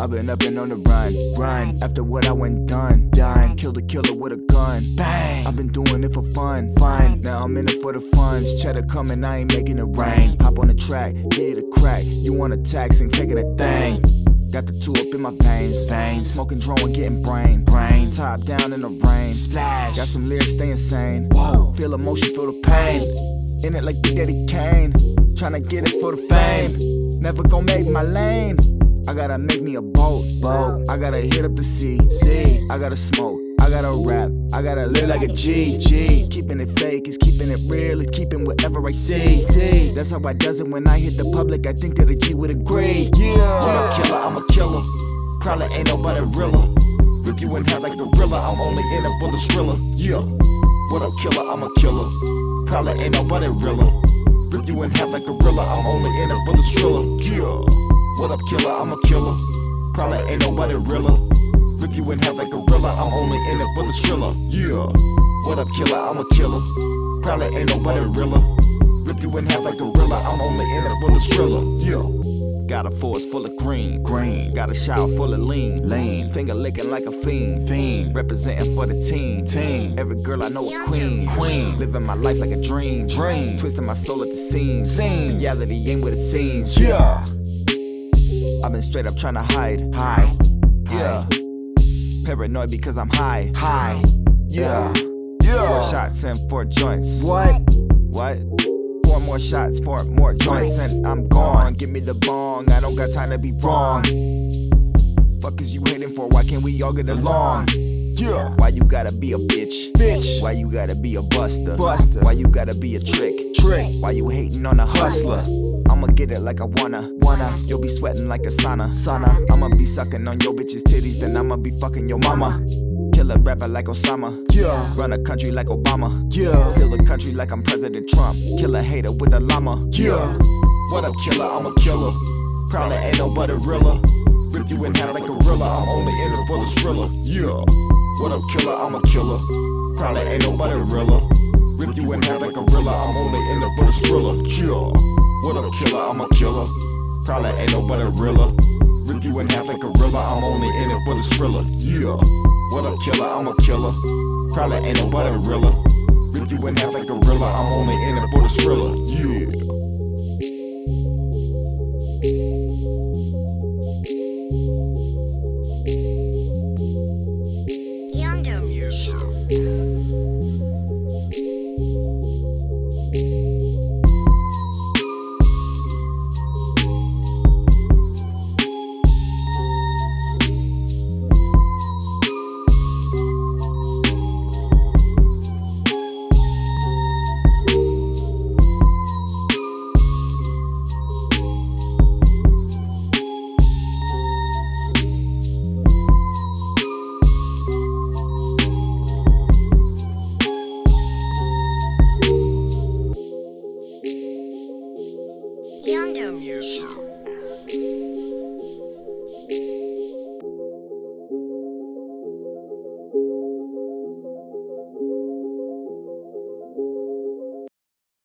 I've been up and on the run, run. After what I went done, done. Killed a killer with a gun, bang. I've been doing it for fun, fine. Now I'm in it for the funds. Cheddar coming, I ain't making it rain. Hop on the track, get it a crack. You want a tax, ain't taking a thing. Got the two up in my veins, veins. Smoking drone, getting brain, brain. Top down in the rain, splash. Got some lyrics, stay insane. Whoa, feel emotion, feel the pain. In it like Big Daddy Kane. Tryna get it for the fame. Never gon' make my lane. I gotta make me a boat, boat. I gotta hit up the sea, sea. I gotta smoke. I gotta rap, I gotta live like a G, G. Keeping it fake is keeping it real, it's keeping whatever I see, see. That's how I does it when I hit the public, I think that a G would agree. Yeah, what a killer, I'm a killer. Probably ain't nobody realer. Rip you in half like a gorilla, I'm only in it for the thriller. Yeah, what a killer, I'm a killer. Probably ain't nobody realer. Rip you in half like a gorilla, I'm only in it for the thriller. Yeah. What up, killer? I'm a killer. Probably ain't nobody realer. Rip you in half like a gorilla. I'm only in it for the thriller. Yeah. What up, killer? I'm a killer. Probably ain't nobody realer. Rip you in half like a gorilla. I'm only in it for the thriller. Yeah. Got a force full of green, green. Got a shower full of lean, lean. Finger licking like a fiend, fiend. Representing for the team, team. Every girl I know a queen, queen. Living my life like a dream, dream. Twisting my soul at the seams, seams. Reality ain't what it seems, yeah. I've been straight up trying to hide, hide, yeah. Paranoid because I'm high, high, yeah. Yeah. Four shots and four joints. What? What? Four more shots, four more joints, and I'm gone. Give me the bong, I don't got time to be wrong. Fuck is you hating for? Why can't we all get along? Yeah. Why you gotta be a bitch? Bitch. Why you gotta be a buster? Buster. Why you gotta be a trick? Trick. Why you hating on a hustler? I'ma get it like I wanna, wanna. You'll be sweating like a sauna, sauna. I'ma be sucking on your bitch's titties, then I'ma be fucking your mama. Kill a rapper like Osama. Yeah. Run a country like Obama. Yeah. Steal a country like I'm President Trump. Kill a hater with a llama. Yeah. What up, killer? I'm a killer. Probably ain't nobody realer. Rip you in half like a gorilla. I'm only in it for the thriller. Yeah. What up, killer? I'm a killer. Probably ain't nobody realer. Rip you in half like a gorilla. I'm only in it for the thriller. Yeah. What up, killer? I'm a killer. Probably ain't nobody realer. Rip you in half like a gorilla. I'm only in it for the thriller. Yeah. What up, killer? I'm a killer. Probably ain't nobody realer. Rip you in half like a gorilla. I'm only in it for the thriller. Yeah.